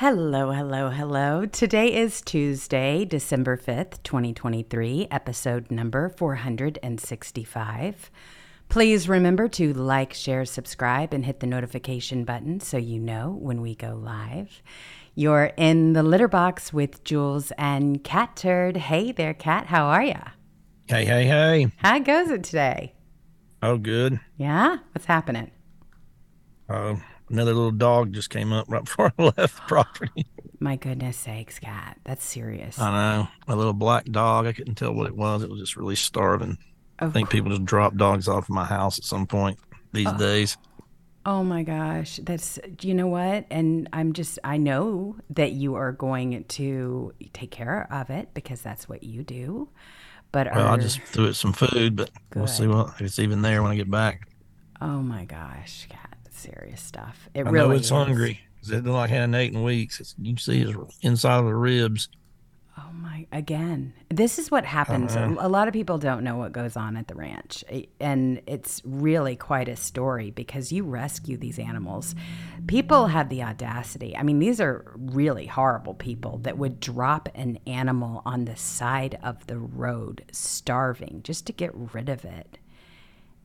Hello, hello, hello. Today is Tuesday, December 5th, 2023, episode number 465. Please remember to like, share, subscribe, and hit the notification button so you know when we go live. You're in the litter box with Jewels and Catturd. Hey there, Cat. How are ya? Hey, hey, hey. How goes it today? Oh, good. Yeah? What's happening? Uh, another little dog just came up right before I left the property. My goodness sakes, Cat. That's serious. I know. A little black dog. I couldn't tell what it was. It was just really starving. Oh. I think people just drop dogs off of my house at some point these days. Oh my gosh, that's you know what? And I'm just I know that you are going to take care of it because that's what you do. But Well, I are- just threw it some food, but we'll see what if it's even there when I get back. oh my gosh, cat, serious stuff. It I really know it's is. hungry. It looked like hadn't eaten weeks. It's, you see his inside of the ribs. Oh my again. This is what happens. Uh-huh. A lot of people don't know what goes on at the ranch. And it's really quite a story because you rescue these animals. People have the audacity. I mean, these are really horrible people that would drop an animal on the side of the road starving just to get rid of it.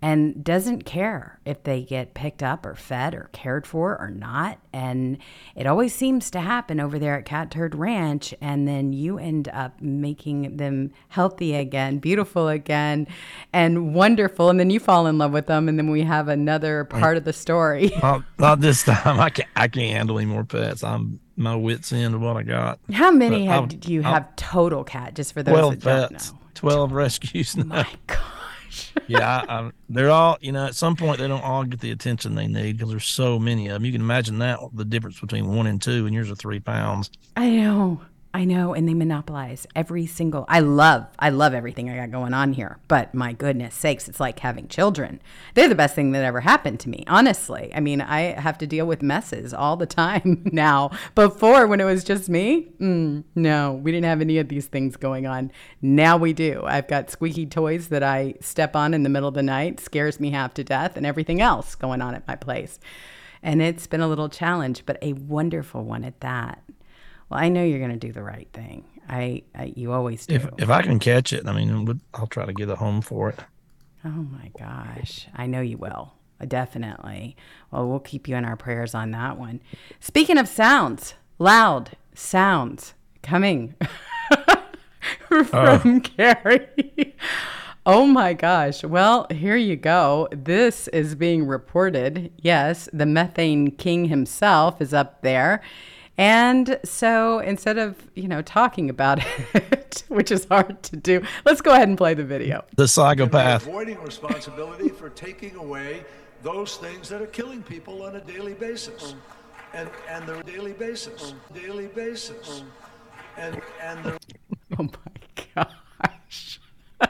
And doesn't care if they get picked up or fed or cared for or not. And it always seems to happen over there at Catturd Ranch. And then you end up making them healthy again, beautiful again, and wonderful. And then you fall in love with them. And then we have another part of the story. Not, not this time. I can't. I can't handle any more pets. I'm my wits end of what I got. How many have, do you I'll- have total cat, just for those Twelve that don't know? Twelve rescues now. My gosh. yeah, I, I, they're all. You know, at some point they don't all get the attention they need because there's so many of them. You can imagine that the difference between one and two, and yours are three pounds. I know. I know. And they monopolize every single I love I love everything I got going on here. But my goodness sakes, it's like having children. They're the best thing that ever happened to me, honestly. I mean, I have to deal with messes all the time now. Before when it was just me, mm, no, we didn't have any of these things going on. Now we do. I've got squeaky toys that I step on in the middle of the night, scares me half to death, and everything else going on at my place. And it's been a little challenge, but a wonderful one at that. Well, I know you're going to do the right thing. I, I you always do. If if I can catch it, I mean, I'll try to get a home for it. oh my gosh, I know you will. Uh, Definitely. Well, we'll keep you in our prayers on that one. Speaking of sounds, loud sounds coming from Kerry. Oh my gosh. Well, here you go. This is being reported. Yes, the methane king himself is up there. And so instead of, you know, talking about it, which is hard to do, let's go ahead and play the video. The psychopath. Avoiding responsibility for taking away those things that are killing people on a daily basis. And and the daily basis. Daily basis. And and the Oh my gosh.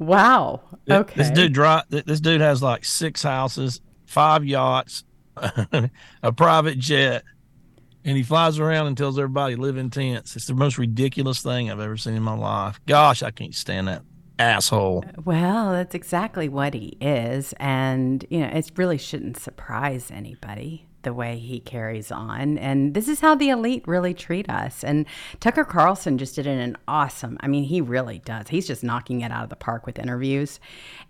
wow. Okay. This dude dri This dude has like six houses, five yachts, a private jet, and he flies around and tells everybody live in tents. It's the most ridiculous thing I've ever seen in my life. Gosh, I can't stand that asshole. Uh, well, that's exactly what he is. And, you know, it really shouldn't surprise anybody the way he carries on. And this is how the elite really treat us. And Tucker Carlson just did an awesome, I mean, he really does. He's just knocking it out of the park with interviews.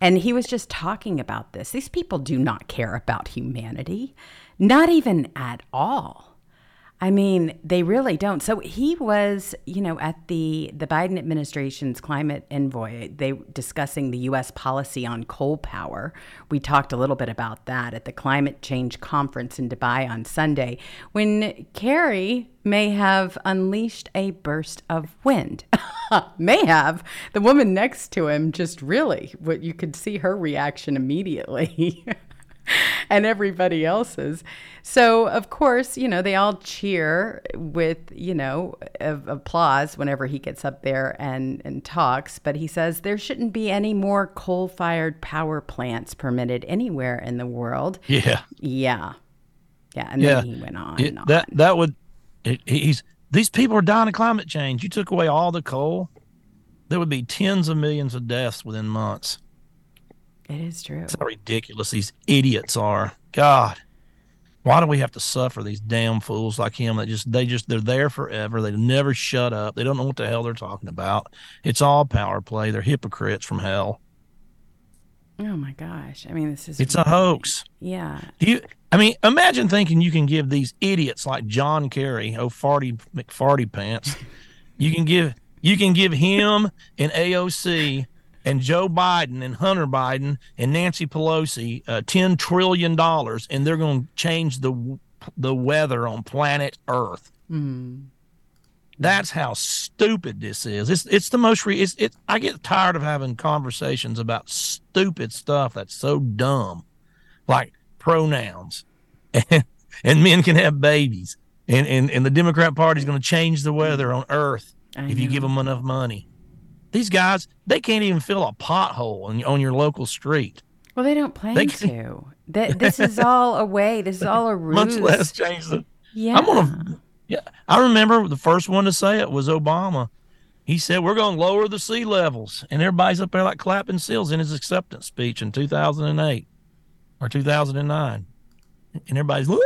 And he was just talking about this. These people do not care about humanity, not even at all. I mean, they really don't. So he was, you know, at the the Biden administration's climate envoy, they discussing the US policy on coal power. We talked a little bit about that at the climate change conference in Dubai on Sunday when Kerry may have unleashed a burst of wind. may have. The woman next to him just really what you could see her reaction immediately. and everybody else's. So, of course, you know, they all cheer with, you know, applause whenever he gets up there and, and talks. But he says there shouldn't be any more coal fired power plants permitted anywhere in the world. Yeah. Yeah. Yeah. And Yeah. then he went on It- and on. that that would it, he's these people are dying of climate change. You took away all the coal, there would be tens of millions of deaths within months. It is true. That's how ridiculous these idiots are. God, why do we have to suffer these damn fools like him that just they just they're there forever. They never shut up. They don't know what the hell they're talking about. It's all power play. They're hypocrites from hell. Oh my gosh. I mean, this is. It's a hoax. Yeah. Do you? I mean, imagine thinking you can give these idiots like John Kerry, oh farty McFarty pants, you can give you can give him an AOC and Joe Biden and Hunter Biden and Nancy Pelosi uh, ten trillion dollars, and they're going to change the the weather on planet Earth. That's how stupid this is. It's it's the most re- it's it. I get tired of having conversations about stupid stuff that's so dumb, like pronouns, and, and men can have babies, and and, and the Democrat Party is going to change the weather on Earth I if you give them enough money. These guys, they can't even fill a pothole on, on your local street, Well, they don't plan They to. That this is all a way. This is all a ruse. much less change the. Yeah. I'm gonna. Yeah, I remember the first one to say it was Obama. He said we're going to lower the sea levels, and everybody's up there like clapping seals in his acceptance speech in 2008 or 2009, and everybody's, "Woo,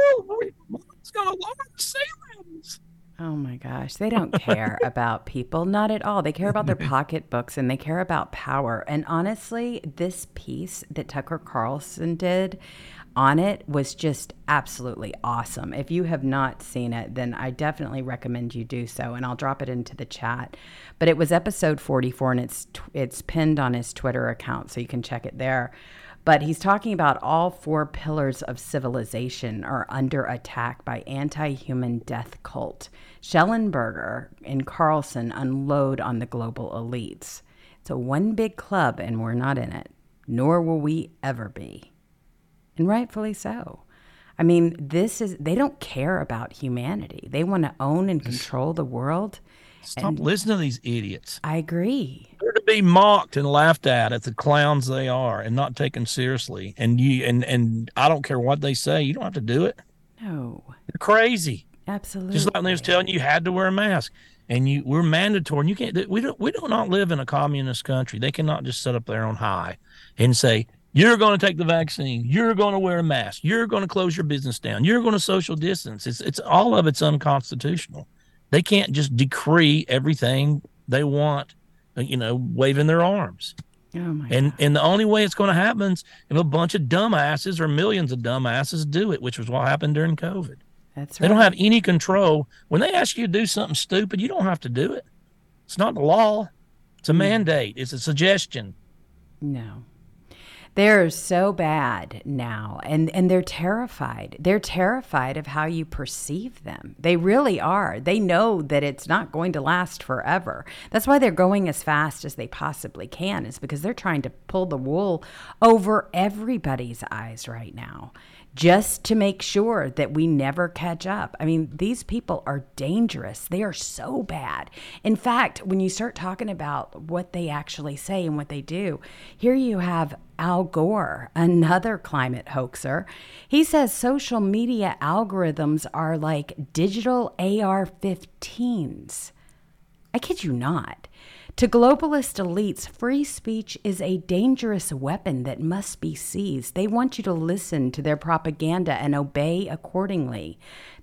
it's going to lower the sea levels." Oh my gosh, they don't care about people, not at all. They care about their pocketbooks and they care about power. And honestly, this piece that Tucker Carlson did on it was just absolutely awesome. If you have not seen it, then I definitely recommend you do so and I'll drop it into the chat. But it was episode 44 and it's it's pinned on his Twitter account so you can check it there. But he's talking about all four pillars of civilization are under attack by anti-human death cult. Shellenberger and Carlson unload on the global elites. It's a one big club and we're not in it, nor will we ever be. And rightfully so. I mean, this is they don't care about humanity. They want to own and control the world. Stop listening to these idiots. I agree. They're to be mocked and laughed at as the clowns they are, and not taken seriously. And you and and I don't care what they say. You don't have to do it. No, They're crazy. Absolutely. Just like they was telling you you had to wear a mask, and you we're mandatory, and you can't. We don't. We do not live in a communist country. They cannot just set up there on high and say you're going to take the vaccine, you're going to wear a mask, you're going to close your business down, you're going to social distance. It's it's all of it's unconstitutional. They can't just decree everything they want, uh, you know, waving their arms. oh my And and the only way it's going to happen is if a bunch of dumbasses or millions of dumbasses do it, which was what happened during COVID. That's They don't have any control. When they ask you to do something stupid, you don't have to do it. It's not the law. It's It's a hmm. mandate. It's a suggestion. No. They're so bad now and and they're terrified. They're terrified of how you perceive them. They really are. They know that it's not going to last forever. That's why they're going as fast as they possibly can is because they're trying to pull the wool over everybody's eyes right now just to make sure that we never catch up. I mean, these people are dangerous. They are so bad. In fact, when you start talking about what they actually say and what they do, here you have Al Gore, another climate hoaxer. He says social media algorithms are like digital AR 15s. I kid you not. To globalist elites, free speech is a dangerous weapon that must be seized. They want you to listen to their propaganda and obey accordingly.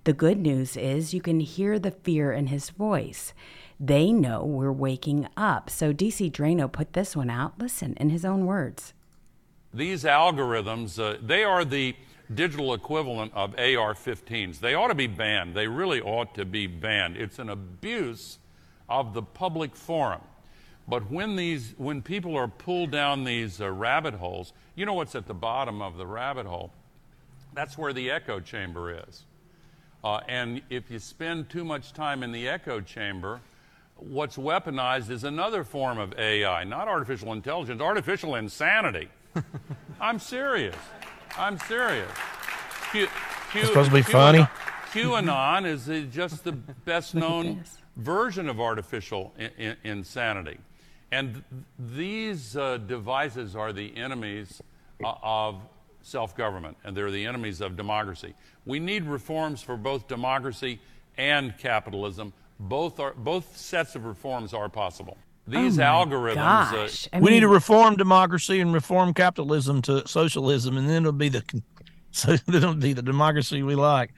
The good news is you can hear the fear in his voice. They know we're waking up. So DC Draino put this one out. Listen in his own words. These algorithms, uh, they are the digital equivalent of AR 15s. They ought to be banned. They really ought to be banned. It's an abuse of the public forum. But when, these, when people are pulled down these uh, rabbit holes, you know what's at the bottom of the rabbit hole? That's where the echo chamber is. Uh, and if you spend too much time in the echo chamber, what's weaponized is another form of AI, not artificial intelligence, artificial insanity. I'm serious. I'm serious. Q, Q, it's supposed to be Q, funny. QAnon is just the best known version of artificial insanity. And th- these uh, devices are the enemies uh, of self government, and they're the enemies of democracy. We need reforms for both democracy and capitalism. Both, are, both sets of reforms are possible. These oh algorithms. Uh, we need to reform democracy and reform capitalism to socialism, and then it'll be the so it'll be the democracy we like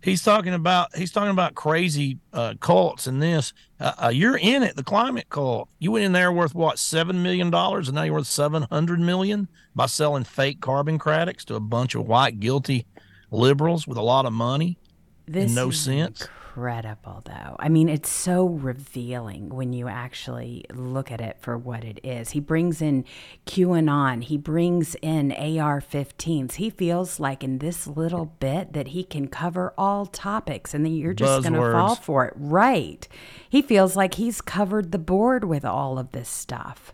he's talking about he's talking about crazy uh, cults and this. Uh, uh, you're in it, the climate cult. You went in there worth what seven million dollars, and now you're worth seven hundred million by selling fake carbon credits to a bunch of white guilty liberals with a lot of money this and no sense incredible, though. I mean, it's so revealing when you actually look at it for what it is. He brings in QAnon, he brings in AR 15s. He feels like in this little bit that he can cover all topics and then you're just going to fall for it. Right. He feels like he's covered the board with all of this stuff.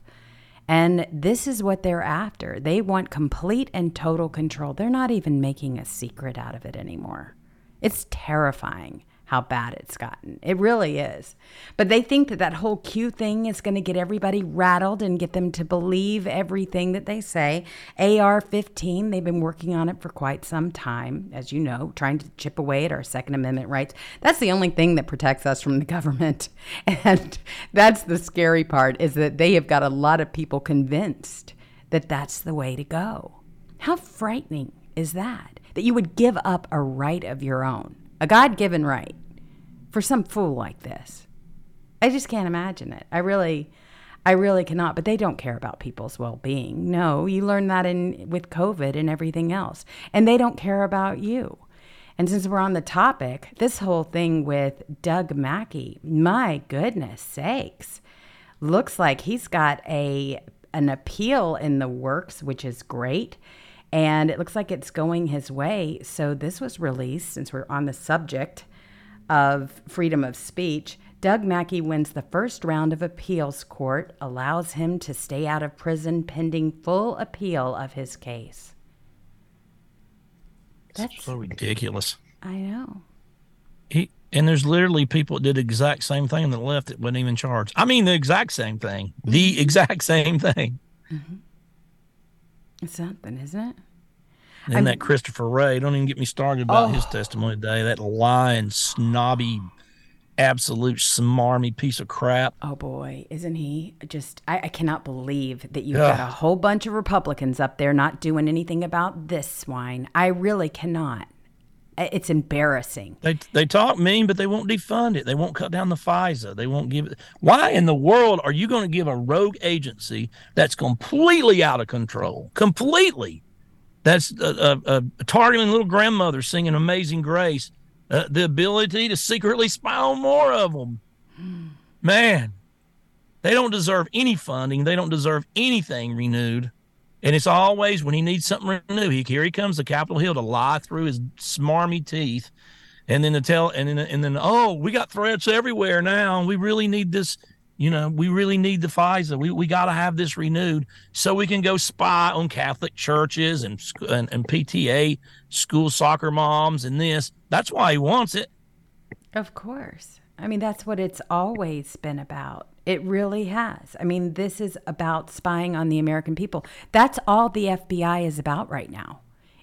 And this is what they're after. They want complete and total control. They're not even making a secret out of it anymore. It's terrifying how bad it's gotten. It really is. But they think that that whole Q thing is going to get everybody rattled and get them to believe everything that they say. AR 15, they've been working on it for quite some time, as you know, trying to chip away at our Second Amendment rights. That's the only thing that protects us from the government. And that's the scary part is that they have got a lot of people convinced that that's the way to go. How frightening is that? That you would give up a right of your own a God given right for some fool like this. I just can't imagine it. I really, I really cannot. But they don't care about people's well being. No, you learn that in with COVID and everything else. And they don't care about you. And since we're on the topic, this whole thing with Doug Mackey, my goodness sakes, looks like he's got a an appeal in the works, which is great and it looks like it's going his way. So this was released since we're on the subject of freedom of speech. Doug Mackey wins the first round of appeals court, allows him to stay out of prison pending full appeal of his case. That's so ridiculous. I know. He and there's literally people that did the exact same thing on the left that wasn't even charged. I mean, the exact same thing. The mm-hmm. exact same thing. Mm-hmm. It's something, isn't it? And I'm, that Christopher Wray, don't even get me started about oh. his testimony today. That lying, snobby, absolute smarmy piece of crap. Oh boy, isn't he just? I, I cannot believe that you've Ugh. got a whole bunch of Republicans up there not doing anything about this swine. I really cannot. It's embarrassing. They they talk mean, but they won't defund it. They won't cut down the FISA. They won't give it. Why in the world are you going to give a rogue agency that's completely out of control, completely that's a, a, a targeting little grandmother singing Amazing Grace. Uh, the ability to secretly spy on more of them. Man, They don't deserve any funding. They don't deserve anything renewed. And it's always when he needs something renewed, he, here he comes to Capitol Hill to lie through his smarmy teeth, and then to tell, and then and then oh, we got threats everywhere now. We really need this. You know, we really need the FISA. We we got to have this renewed so we can go spy on Catholic churches and, and and PTA school soccer moms and this. That's why he wants it. Of course. I mean, that's what it's always been about. It really has. I mean, this is about spying on the American people. That's all the FBI is about right now.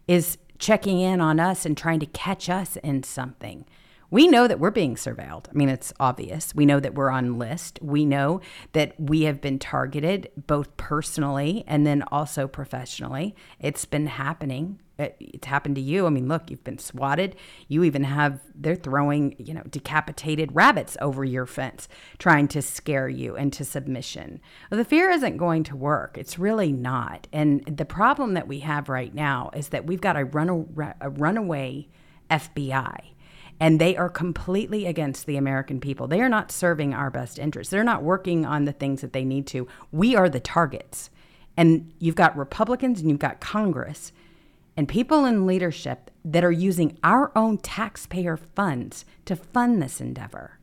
Is checking in on us and trying to catch us in something. We know that we're being surveilled. I mean, it's obvious. We know that we're on list. We know that we have been targeted both personally and then also professionally. It's been happening it's happened to you. I mean, look, you've been swatted. You even have, they're throwing, you know, decapitated rabbits over your fence, trying to scare you into submission. Well, the fear isn't going to work. It's really not. And the problem that we have right now is that we've got a, run, a runaway FBI and they are completely against the American people. They are not serving our best interests. They're not working on the things that they need to. We are the targets. And you've got Republicans and you've got Congress and people in leadership that are using our own taxpayer funds to fund this endeavor.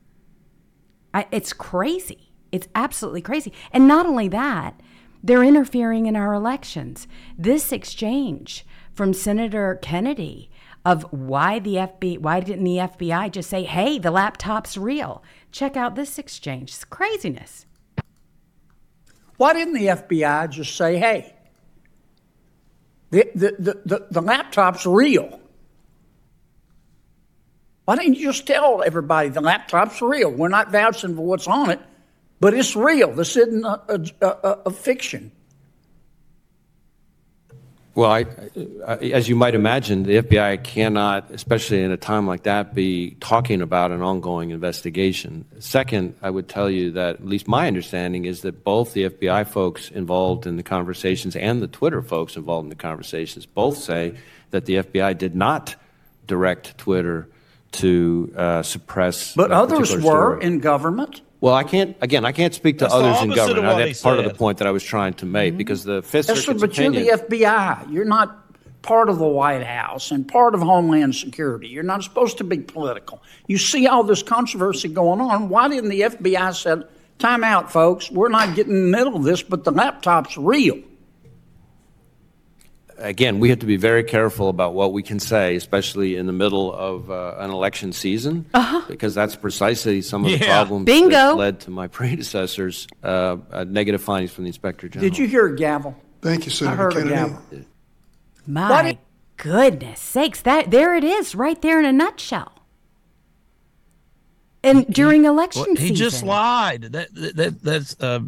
I, it's crazy. It's absolutely crazy. And not only that, they're interfering in our elections. This exchange from Senator Kennedy of why the FBI, why didn't the FBI just say, "Hey, the laptop's real. Check out this exchange." It's craziness. Why didn't the FBI just say, "Hey, the, the, the, the, laptop's real. Why didn't you just tell everybody the laptop's real? We're not vouching for what's on it, but it's real. This isn't a, a, a, a fiction. Well, I, as you might imagine, the FBI cannot, especially in a time like that, be talking about an ongoing investigation. Second, I would tell you that at least my understanding is that both the FBI folks involved in the conversations and the Twitter folks involved in the conversations both say that the FBI did not direct Twitter to uh, suppress. But others were story. in government. Well, I can't. Again, I can't speak to That's others in government. That's part of the point that I was trying to make mm-hmm. because the Fifth Yes, Circuit's but opinion. you're the FBI. You're not part of the White House and part of Homeland Security. You're not supposed to be political. You see all this controversy going on. Why didn't the FBI said, "Time out, folks. We're not getting in the middle of this, but the laptop's real." Again, we have to be very careful about what we can say, especially in the middle of uh, an election season, uh-huh. because that's precisely some of yeah. the problems Bingo. that led to my predecessors' uh, uh, negative findings from the inspector general. Did you hear a gavel? Thank you, Senator I heard Kennedy. A gavel. My goodness sakes, that there it is, right there in a nutshell. And he, during election well, he season, he just lied. That, that, that that's uh,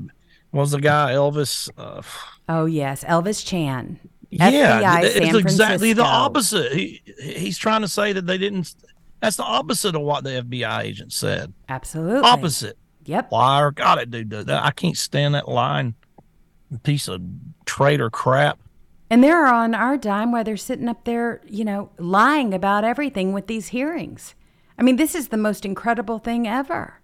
was the guy Elvis. Uh, oh yes, Elvis Chan yeah, FBI, it's San exactly Francisco. the opposite. He he's trying to say that they didn't. That's the opposite of what the FBI agent said. Absolutely opposite. Yep. Liar. Got it, dude. I can't stand that line. Piece of traitor crap. And they're on our dime while they're sitting up there, you know, lying about everything with these hearings. I mean, this is the most incredible thing ever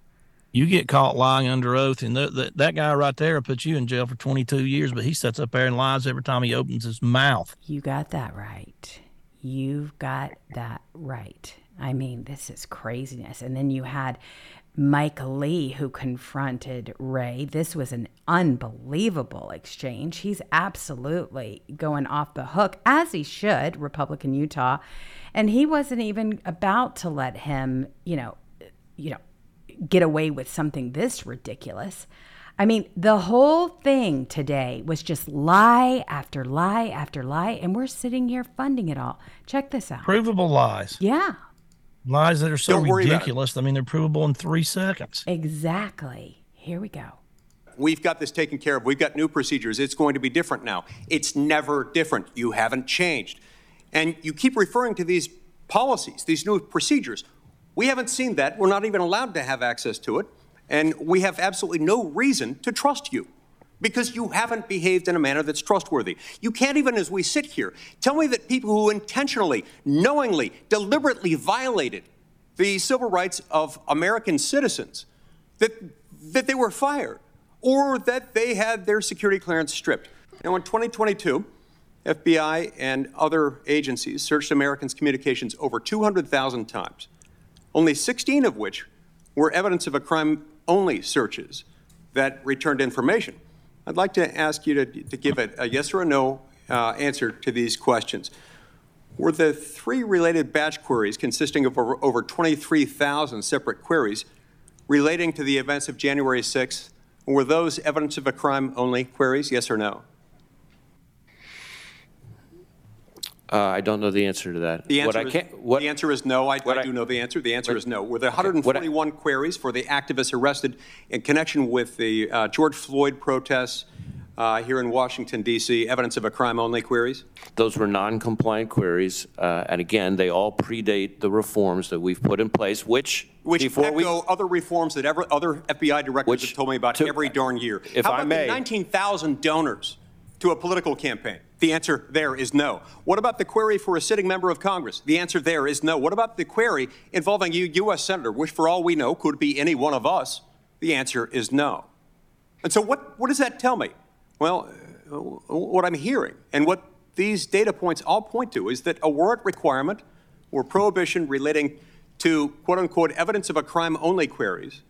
you get caught lying under oath, and the, that guy right there will put you in jail for 22 years. But he sits up there and lies every time he opens his mouth. You got that right. You've got that right. I mean, this is craziness. And then you had Mike Lee who confronted Wray. This was an unbelievable exchange. He's absolutely going off the hook, as he should, Republican Utah. And he wasn't even about to let him, you know, you know, get away with something this ridiculous. I mean, the whole thing today was just lie after lie after lie, and we're sitting here funding it all. Check this out. Provable lies. Yeah. Lies that are so ridiculous. I mean, they're provable in three seconds. Exactly. Here we go. We've got this taken care of. We've got new procedures. It's going to be different now. It's never different. You haven't changed. And you keep referring to these policies, these new procedures. We haven't seen that. We're not even allowed to have access to it. And we have absolutely no reason to trust you because you haven't behaved in a manner that's trustworthy. You can't even, as we sit here, tell me that people who intentionally, knowingly, deliberately violated the civil rights of American citizens, that, that they were fired. or that they had their security clearance stripped. Now, in 2022, FBI and other agencies searched Americans' communications over 200,000 times, only 16 of which were evidence of a crime only searches that returned information. I'd like to ask you to, to give a, a, yes or a no uh, answer to these questions. Were the three related batch queries consisting of over, over 23,000 separate queries relating to the events of January 6th, were those evidence of a crime only queries, yes or no? Uh, I don't know the answer to that. The answer, what is, I can't, what, the answer is no. I, I do know the answer. The answer what, is no. Were there 141 okay, queries for the activists arrested in connection with the uh, George Floyd protests uh, here in Washington, D.C., evidence of a crime only queries? Those were non compliant queries. Uh, and again, they all predate the reforms that we've put in place, which. Which before echo we, other reforms that ever, other FBI directors which, have told me about to, every darn year. If How I about may. the 19,000 donors to a political campaign? The answer there is no. What about the query for a sitting member of Congress? The answer there is no. What about the query involving a U.S. Senator, which for all we know could be any one of us? The answer is no. And so, what, what does that tell me? Well, what I'm hearing and what these data points all point to is that a warrant requirement or prohibition relating to quote unquote evidence of a crime only queries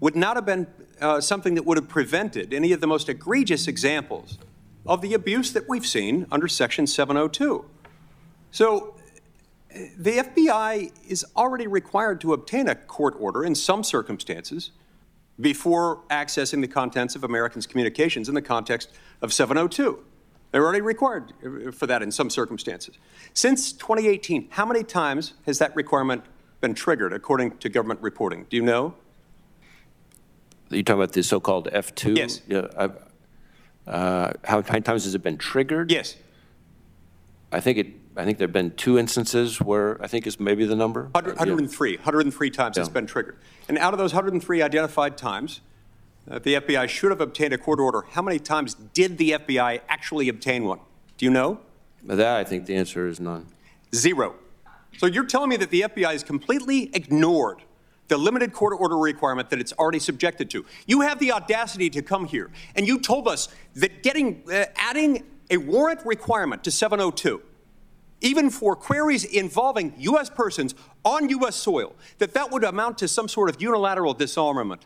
would not have been uh, something that would have prevented any of the most egregious examples of the abuse that we've seen under Section 702. So the FBI is already required to obtain a court order in some circumstances before accessing the contents of Americans' communications in the context of 702. They're already required uh, for that in some circumstances. Since 2018, how many times has that requirement been triggered according to government reporting? Do you know? You're talking about the so-called F2? Yes. Yeah, uh, how many times has it been triggered? Yes. I think it. I think there have been two instances where I think is maybe the number. 100, 103. 103 times yeah. it's been triggered. And out of those 103 identified times, uh, the FBI should have obtained a court order. How many times did the FBI actually obtain one? Do you know? That I think the answer is none. Zero. So you're telling me that the FBI has completely ignored the limited court order requirement that it's already subjected to. You have the audacity to come here and you told us that getting uh, adding a warrant requirement to 702 even for queries involving US persons on US soil that that would amount to some sort of unilateral disarmament.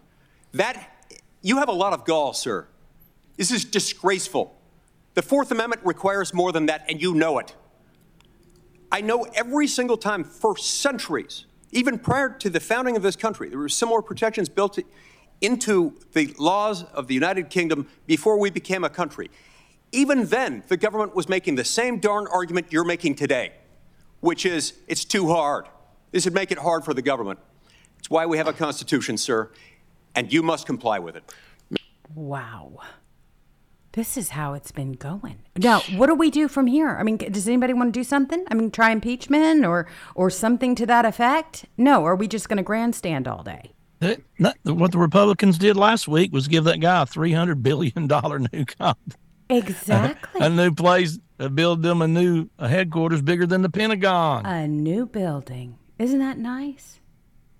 That you have a lot of gall, sir. This is disgraceful. The 4th Amendment requires more than that and you know it. I know every single time for centuries even prior to the founding of this country, there were similar protections built into the laws of the United Kingdom before we became a country. Even then, the government was making the same darn argument you're making today, which is it's too hard. This would make it hard for the government. It's why we have a constitution, sir, and you must comply with it. Wow. This is how it's been going. Now, what do we do from here? I mean, does anybody want to do something? I mean, try impeachment or or something to that effect? No, are we just going to grandstand all day? not, what the Republicans did last week was give that guy a three hundred billion dollar new comp. Exactly. A, a new place, uh, build them a new a headquarters bigger than the Pentagon. A new building. Isn't that nice?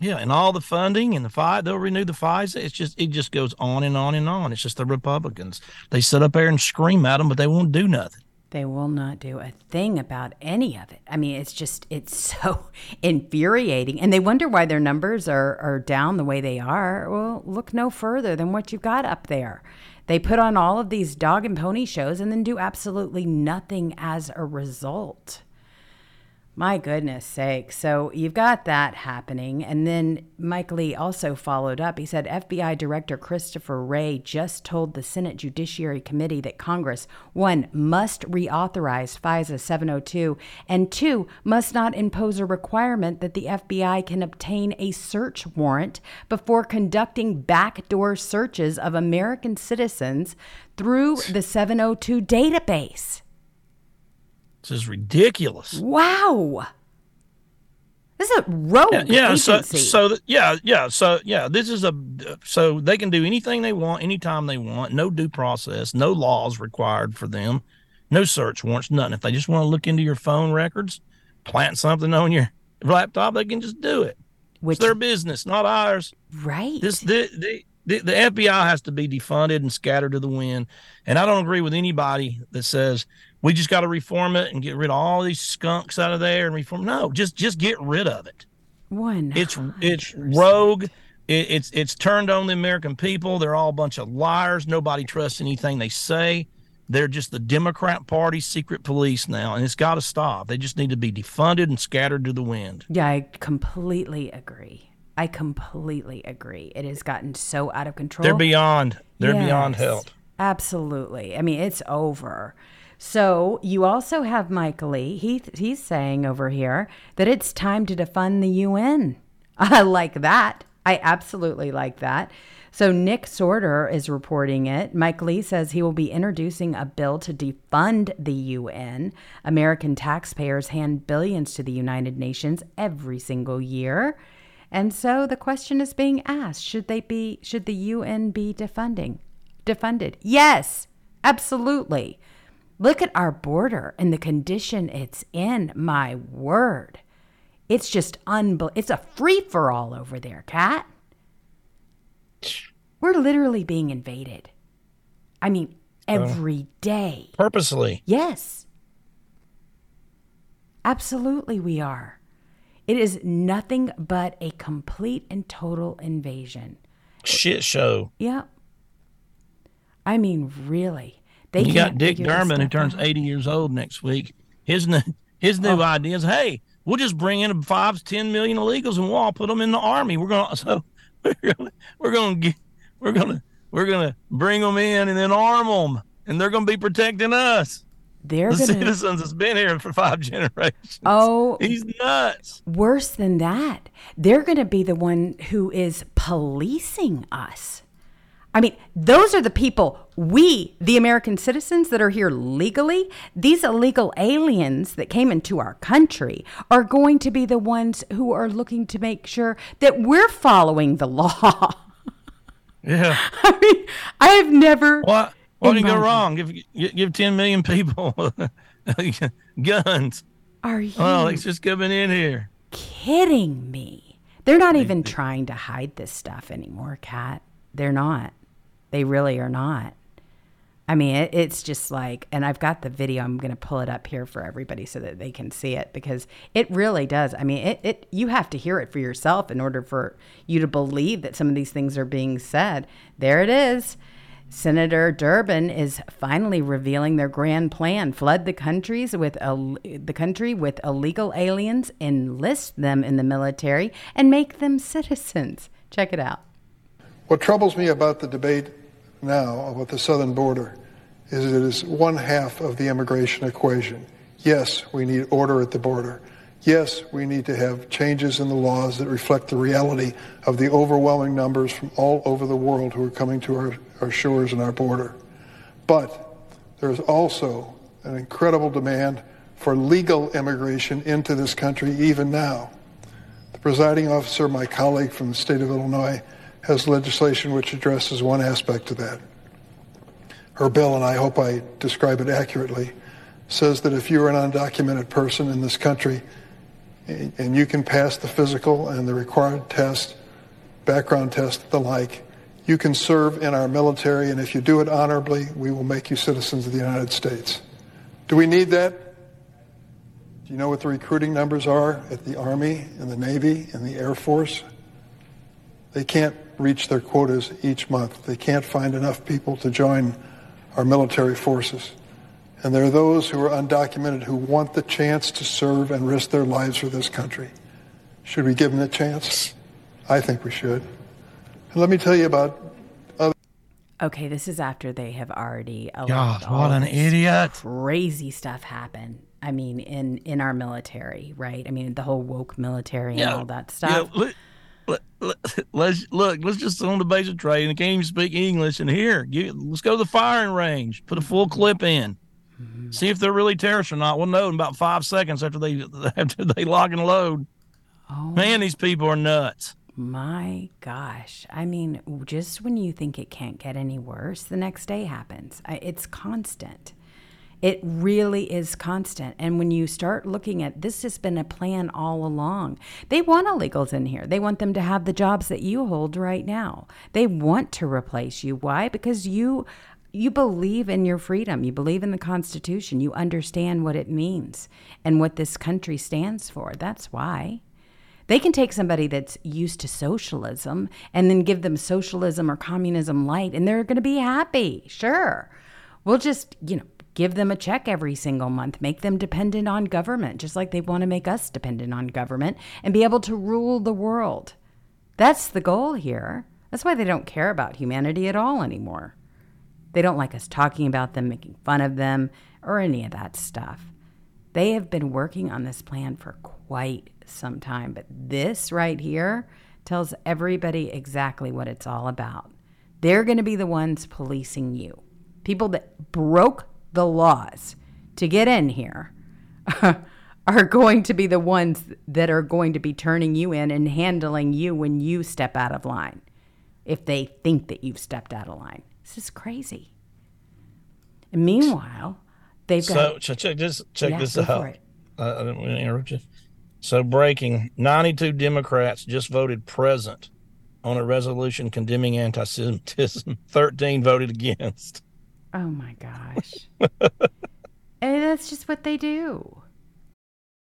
Yeah, and all the funding and the fight, they'll renew the FISA. It's just it just goes on and on and on. It's just the Republicans. They sit up there and scream at them, but they won't do nothing. They will not do a thing about any of it. I mean, it's just it's so infuriating, and they wonder why their numbers are are down the way they are. Well, look no further than what you've got up there. They put on all of these dog and pony shows and then do absolutely nothing as a result. My goodness sake. So you've got that happening. And then Mike Lee also followed up. He said FBI Director Christopher Wray just told the Senate Judiciary Committee that Congress, one, must reauthorize FISA 702, and two, must not impose a requirement that the FBI can obtain a search warrant before conducting backdoor searches of American citizens through the 702 database. This is ridiculous. Wow. This is a rogue yeah, yeah agency. so so yeah yeah so yeah this is a so they can do anything they want anytime they want no due process no laws required for them no search warrants nothing if they just want to look into your phone records plant something on your laptop they can just do it Which, it's their business not ours right this the, the the, the FBI has to be defunded and scattered to the wind. And I don't agree with anybody that says we just got to reform it and get rid of all these skunks out of there and reform. No, just just get rid of it. One. It's it's rogue. It, it's it's turned on the American people. They're all a bunch of liars. Nobody trusts anything they say. They're just the Democrat Party secret police now, and it's got to stop. They just need to be defunded and scattered to the wind. Yeah, I completely agree. I completely agree. It has gotten so out of control. They're beyond. They're Yes, beyond help. Absolutely. I mean, it's over. So you also have Mike Lee. He he's saying over here that it's time to defund the UN. I like that. I absolutely like that. So Nick Sortor is reporting it. Mike Lee says he will be introducing a bill to defund the UN. American taxpayers hand billions to the United Nations every single year. And so the question is being asked, should they be should the UN be defunding? Defunded. Yes, absolutely. Look at our border and the condition it's in. My word. It's just unbel it's a free for all over there, Cat. We're literally being invaded. I mean, uh, every day. Purposely. Yes. Absolutely, we are. It is nothing but a complete and total invasion. Shit show. Yep. I mean, really. They you got Dick Durbin who turns out. 80 years old next week. His new, his new Oh. idea is, hey, we'll just bring in five, ten million illegals and we'll all put them in the army. We're gonna so we're gonna we're gonna get, we're gonna we're gonna bring them in and then arm them, and they're gonna be protecting us, They're the gonna citizens that's been here for five generations. Oh, He's nuts. worse than that. They're going to be the one who is policing us. I mean, those are the people, we, the American citizens that are here legally, these illegal aliens that came into our country are going to be the ones who are looking to make sure that we're following the law. Yeah. I mean, I have never. What what can go wrong? Give give- give ten million people guns. Are oh, you Oh, it's just coming in here. kidding me? They're not even trying to hide this stuff anymore, Cat. They're not. They really are not. I mean, it, it's just like, and I've got the video. I'm going to pull it up here for everybody so that they can see it because it really does. I mean, it, it you have to hear it for yourself in order for you to believe that some of these things are being said. There it is. Senator Durbin is finally revealing their grand plan: flood the countries with Ill- the country with illegal aliens, enlist them in the military, and make them citizens. Check it out. What troubles me about the debate now about the southern border is it is one half of the immigration equation. Yes, we need order at the border. Yes, we need to have changes in the laws that reflect the reality of the overwhelming numbers from all over the world who are coming to our, our shores and our border. But there is also an incredible demand for legal immigration into this country even now. The presiding officer, my colleague from the state of Illinois, has legislation which addresses one aspect of that. Her bill, and I hope I describe it accurately, says that if you're an undocumented person in this country and you can pass the physical and the required test, background test, the like, you can serve in our military, and if you do it honorably, we will make you citizens of the United States. Do we need that? Do you know what the recruiting numbers are at the Army and the Navy and the Air Force? They can't reach their quotas each month. They can't find enough people to join our military forces. And there are those who are undocumented who want the chance to serve and risk their lives for this country. Should we give them the chance? I think we should. And let me tell you about Okay, this is after they have already God, what an idiot. crazy stuff happen. I mean, in in our military, right? I mean, the whole woke military and Yeah, all that stuff. let, let, let, let's look. Let's just sit on the basic trade, and they can't even speak English. And here, give, let's go to the firing range. Put a full clip in. Mm-hmm. See if they're really terrorists or not. We'll know in about five seconds after they after they lock and load. Oh Man, these people are nuts. my gosh! I mean, just when you think it can't get any worse, the next day happens. It's constant. It really is constant. And when you start looking at this has been a plan all along. They want illegals in here. They want them to have the jobs that you hold right now. They want to replace you. Why? Because you you believe in your freedom. You believe in the Constitution. You understand what it means and what this country stands for. That's why. They can take somebody that's used to socialism and then give them socialism or communism light, and they're going to be happy. Sure. We'll just, you know, give them a check every single month, make them dependent on government, just like they want to make us dependent on government and be able to rule the world. That's the goal here. That's why they don't care about humanity at all anymore. They don't like us talking about them, making fun of them, or any of that stuff. They have been working on this plan for quite some time, but this right here tells everybody exactly what it's all about. They're going to be the ones policing you. People that broke the laws to get in here are going to be the ones that are going to be turning you in and handling you when you step out of line if they think that you've stepped out of line. This is crazy. And meanwhile, they've got. So check this check yeah, this out. Uh, I didn't want to interrupt you. So breaking: ninety-two Democrats just voted present on a resolution condemning anti-Semitism. Thirteen voted against. Oh my gosh. and that's just what they do.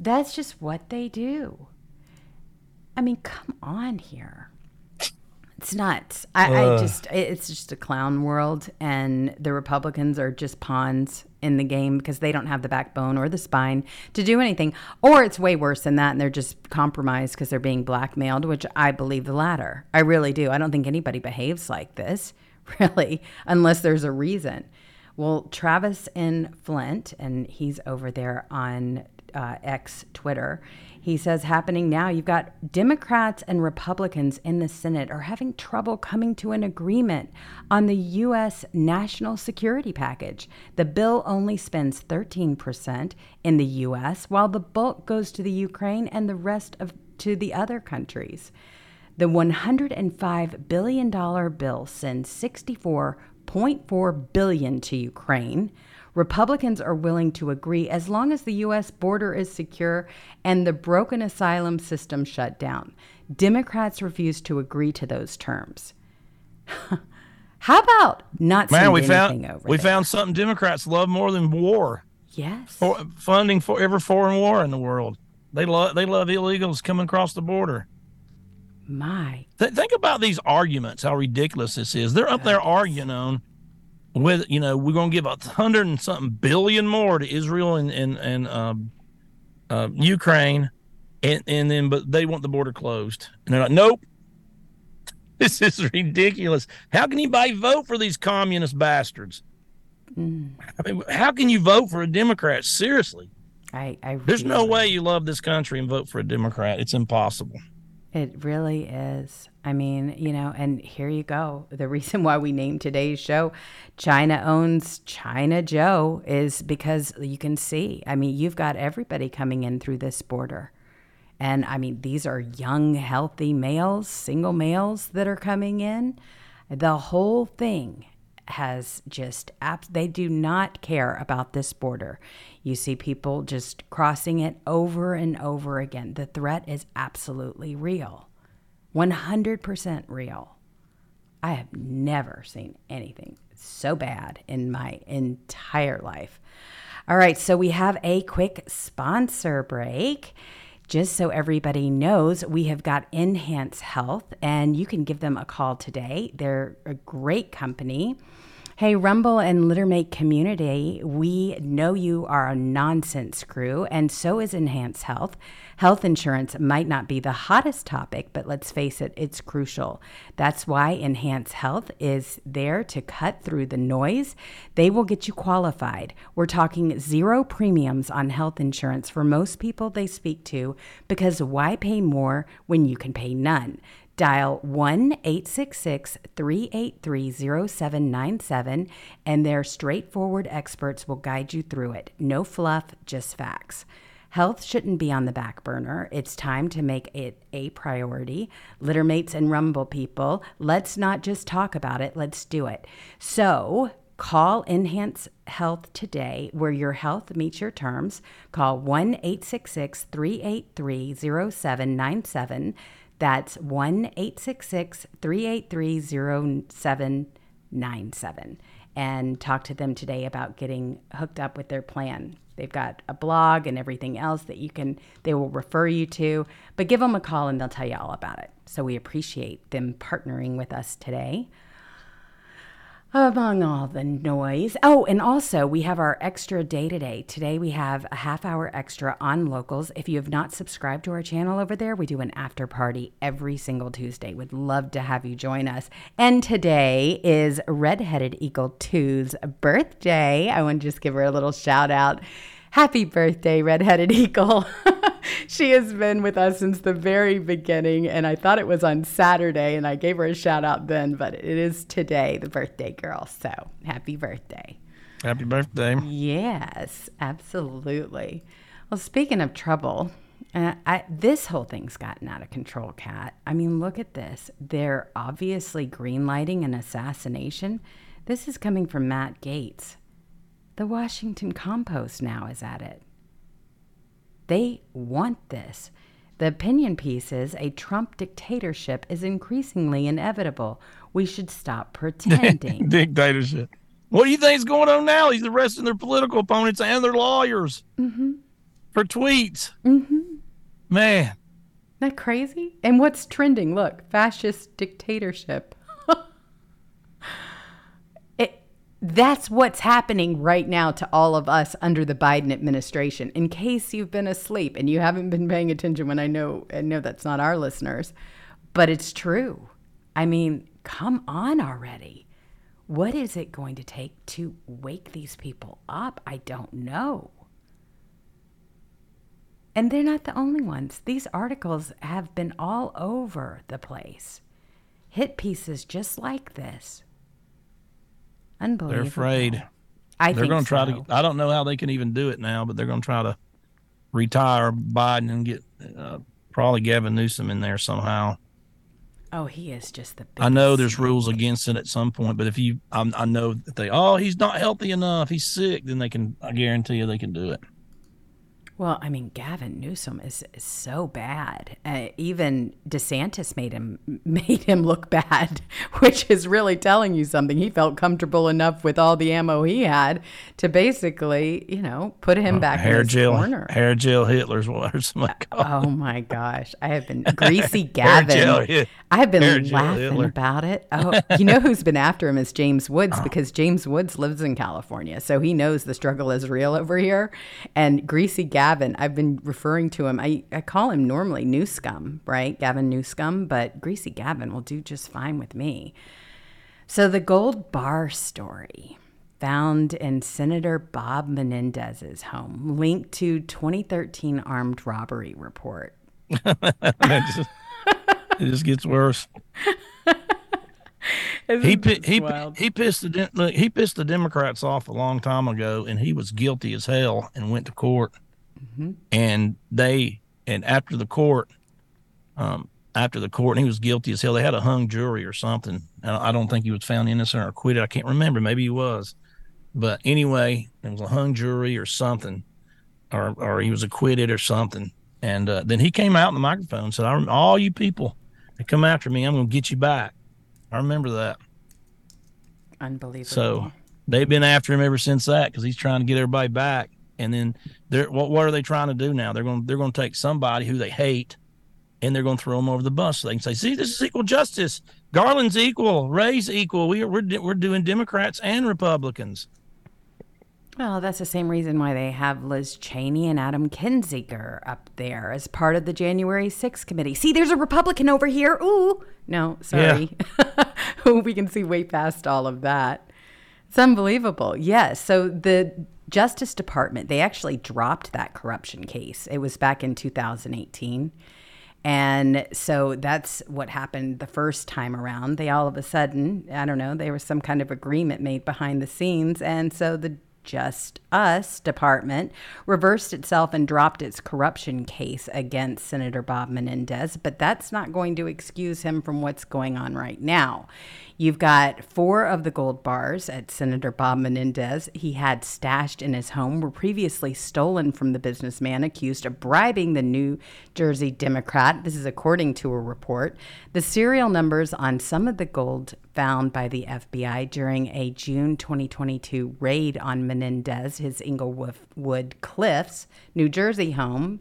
That's just what they do. I mean, come on here. It's nuts. I. I, just, it's just a clown world, and the Republicans are just pawns in the game because they don't have the backbone or the spine to do anything. Or it's way worse than that, and they're just compromised because they're being blackmailed, which I believe the latter. I really do. I don't think anybody behaves like this, really, unless there's a reason. Well, Travis in Flint, and he's over there on uh, ex Twitter. He says, happening now, you've got Democrats and Republicans in the Senate are having trouble coming to an agreement on the U.S. national security package. The bill only spends 13% in the U.S., while the bulk goes to the Ukraine and the rest of to the other countries. The $105 billion bill sends 64.4 billion to Ukraine, Republicans are willing to agree as long as the U.S. border is secure and the broken asylum system shut down. Democrats refuse to agree to those terms. How about not Man, we found we there? found something Democrats love more than war. Yes, for, funding for every foreign war in the world. They love they love illegals coming across the border. My, Th- think about these arguments. How ridiculous this is. They're up there arguing on with you know we're going to give a hundred and something billion more to Israel and and and um, uh, Ukraine, and and then but they want the border closed, and they're like, nope, this is ridiculous. How can anybody vote for these communist bastards? Mm. I mean, how can you vote for a Democrat? Seriously, I, I there's no way you love this country and vote for a Democrat. It's impossible. It really is. I mean, you know, and here you go. The reason why we named today's show China Owns China Joe is because you can see, I mean, you've got everybody coming in through this border. And I mean, these are young, healthy males, single males that are coming in. The whole thing has just, they do not care about this border. You see people just crossing it over and over again. The threat is absolutely real, 100% real. I have never seen anything so bad in my entire life. All right, so we have a quick sponsor break. Just so everybody knows, we have got Enhance Health, and you can give them a call today. They're a great company Hey, Rumble and Littermate community, we know you are a nonsense crew, and so is Enhance Health. Health insurance might not be the hottest topic, but let's face it, it's crucial. That's why Enhance Health is there to cut through the noise. They will get you qualified. We're talking zero premiums on health insurance for most people they speak to because why pay more when you can pay none? Dial 1 866 383 0797 and their straightforward experts will guide you through it. No fluff, just facts. Health shouldn't be on the back burner. It's time to make it a priority. Littermates and Rumble people, let's not just talk about it, let's do it. So, Call Enhance Health today, where your health meets your terms. Call 1 866 383 0797. That's 1 866 383 0797. And talk to them today about getting hooked up with their plan. They've got a blog and everything else that you can, they will refer you to, but give them a call and they'll tell you all about it. So we appreciate them partnering with us today among all the noise. Oh, and also we have our extra day today. Today we have a half hour extra on locals. If you have not subscribed to our channel over there, we do an after party every single Tuesday. Would love to have you join us. And today is Redheaded Eagle 2's birthday. I want to just give her a little shout out. Happy birthday, Redheaded Eagle. she has been with us since the very beginning, and I thought it was on Saturday, and I gave her a shout out then, but it is today, the birthday girl. So happy birthday. Happy birthday. Yes, absolutely. Well, speaking of trouble, uh, I, this whole thing's gotten out of control, Cat. I mean, look at this. They're obviously greenlighting an assassination. This is coming from Matt Gaetz. The Washington Compost now is at it. They want this. The opinion piece is a Trump dictatorship is increasingly inevitable. We should stop pretending. dictatorship. What do you think is going on now? He's arresting their political opponents and their lawyers mm-hmm. for tweets. Mm-hmm. Man. Isn't that crazy? And what's trending? Look, fascist dictatorship. That's what's happening right now to all of us under the Biden administration. In case you've been asleep and you haven't been paying attention when I know I know that's not our listeners, but it's true. I mean, come on already. What is it going to take to wake these people up? I don't know. And they're not the only ones. These articles have been all over the place. Hit pieces just like this. Unbelievable. They're afraid. I they're going to try to. I don't know how they can even do it now, but they're going to try to retire Biden and get uh, probably Gavin Newsom in there somehow. Oh, he is just the. I know there's rules against it at some point, but if you, I, I know that they, oh, he's not healthy enough, he's sick, then they can. I guarantee you, they can do it. Well, I mean, Gavin Newsom is, is so bad. Uh, even DeSantis made him made him look bad, which is really telling you something. He felt comfortable enough with all the ammo he had to basically, you know, put him Oh, back hair in his gel, corner. hair gel Hitler's or something. Oh my gosh, I have been greasy Gavin. gel Hit- I have been hair laughing about it. Oh, you know who's been after him is James Woods because James Woods lives in California, so he knows the struggle is real over here. And greasy Gavin, I've been referring to him. I, I call him normally New Scum, right? Gavin New Scum, but greasy Gavin will do just fine with me. So the gold bar story found in Senator Bob Menendez's home, linked to 2013 armed robbery report. it, just, it just gets worse. he he he pissed the look, he pissed the Democrats off a long time ago, and he was guilty as hell and went to court. And they and after the court, um, after the court, and he was guilty as hell. They had a hung jury or something. I I don't think he was found innocent or acquitted. I can't remember. Maybe he was, but anyway, it was a hung jury or something, or or he was acquitted or something. And uh, then he came out in the microphone and said, I, "All you people that come after me, I'm going to get you back." I remember that. Unbelievable. So they've been after him ever since that because he's trying to get everybody back. And then they're what what are they trying to do now? They're going they're going to take somebody who they hate and they're going to throw them over the bus so they can say, "See, this is equal justice. Garland's equal. Wray's equal. We are we're we're doing Democrats and Republicans." Well, that's the same reason why they have Liz Cheney and Adam Kinzinger up there as part of the January 6th committee. See, there's a Republican over here. Ooh, no, sorry. Yeah. we can see way past all of that. It's unbelievable. Yes. So the Justice Department, they actually dropped that corruption case. It was back in 2018. And so that's what happened the first time around. They all of a sudden, I don't know, there was some kind of agreement made behind the scenes. And so the just Us department reversed itself and dropped its corruption case against Senator Bob Menendez, but that's not going to excuse him from what's going on right now. You've got four of the gold bars at Senator Bob Menendez he had stashed in his home were previously stolen from the businessman accused of bribing the New Jersey Democrat. This is according to a report. The serial numbers on some of the gold found by the FBI during a June 2022 raid on Menendez, his Englewood Cliffs, New Jersey home,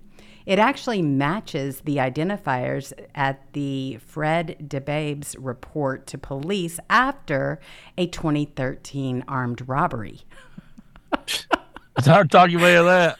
it actually matches the identifiers at the Fred Daibes report to police after a 2013 armed robbery. it's hard to talk your way out of that.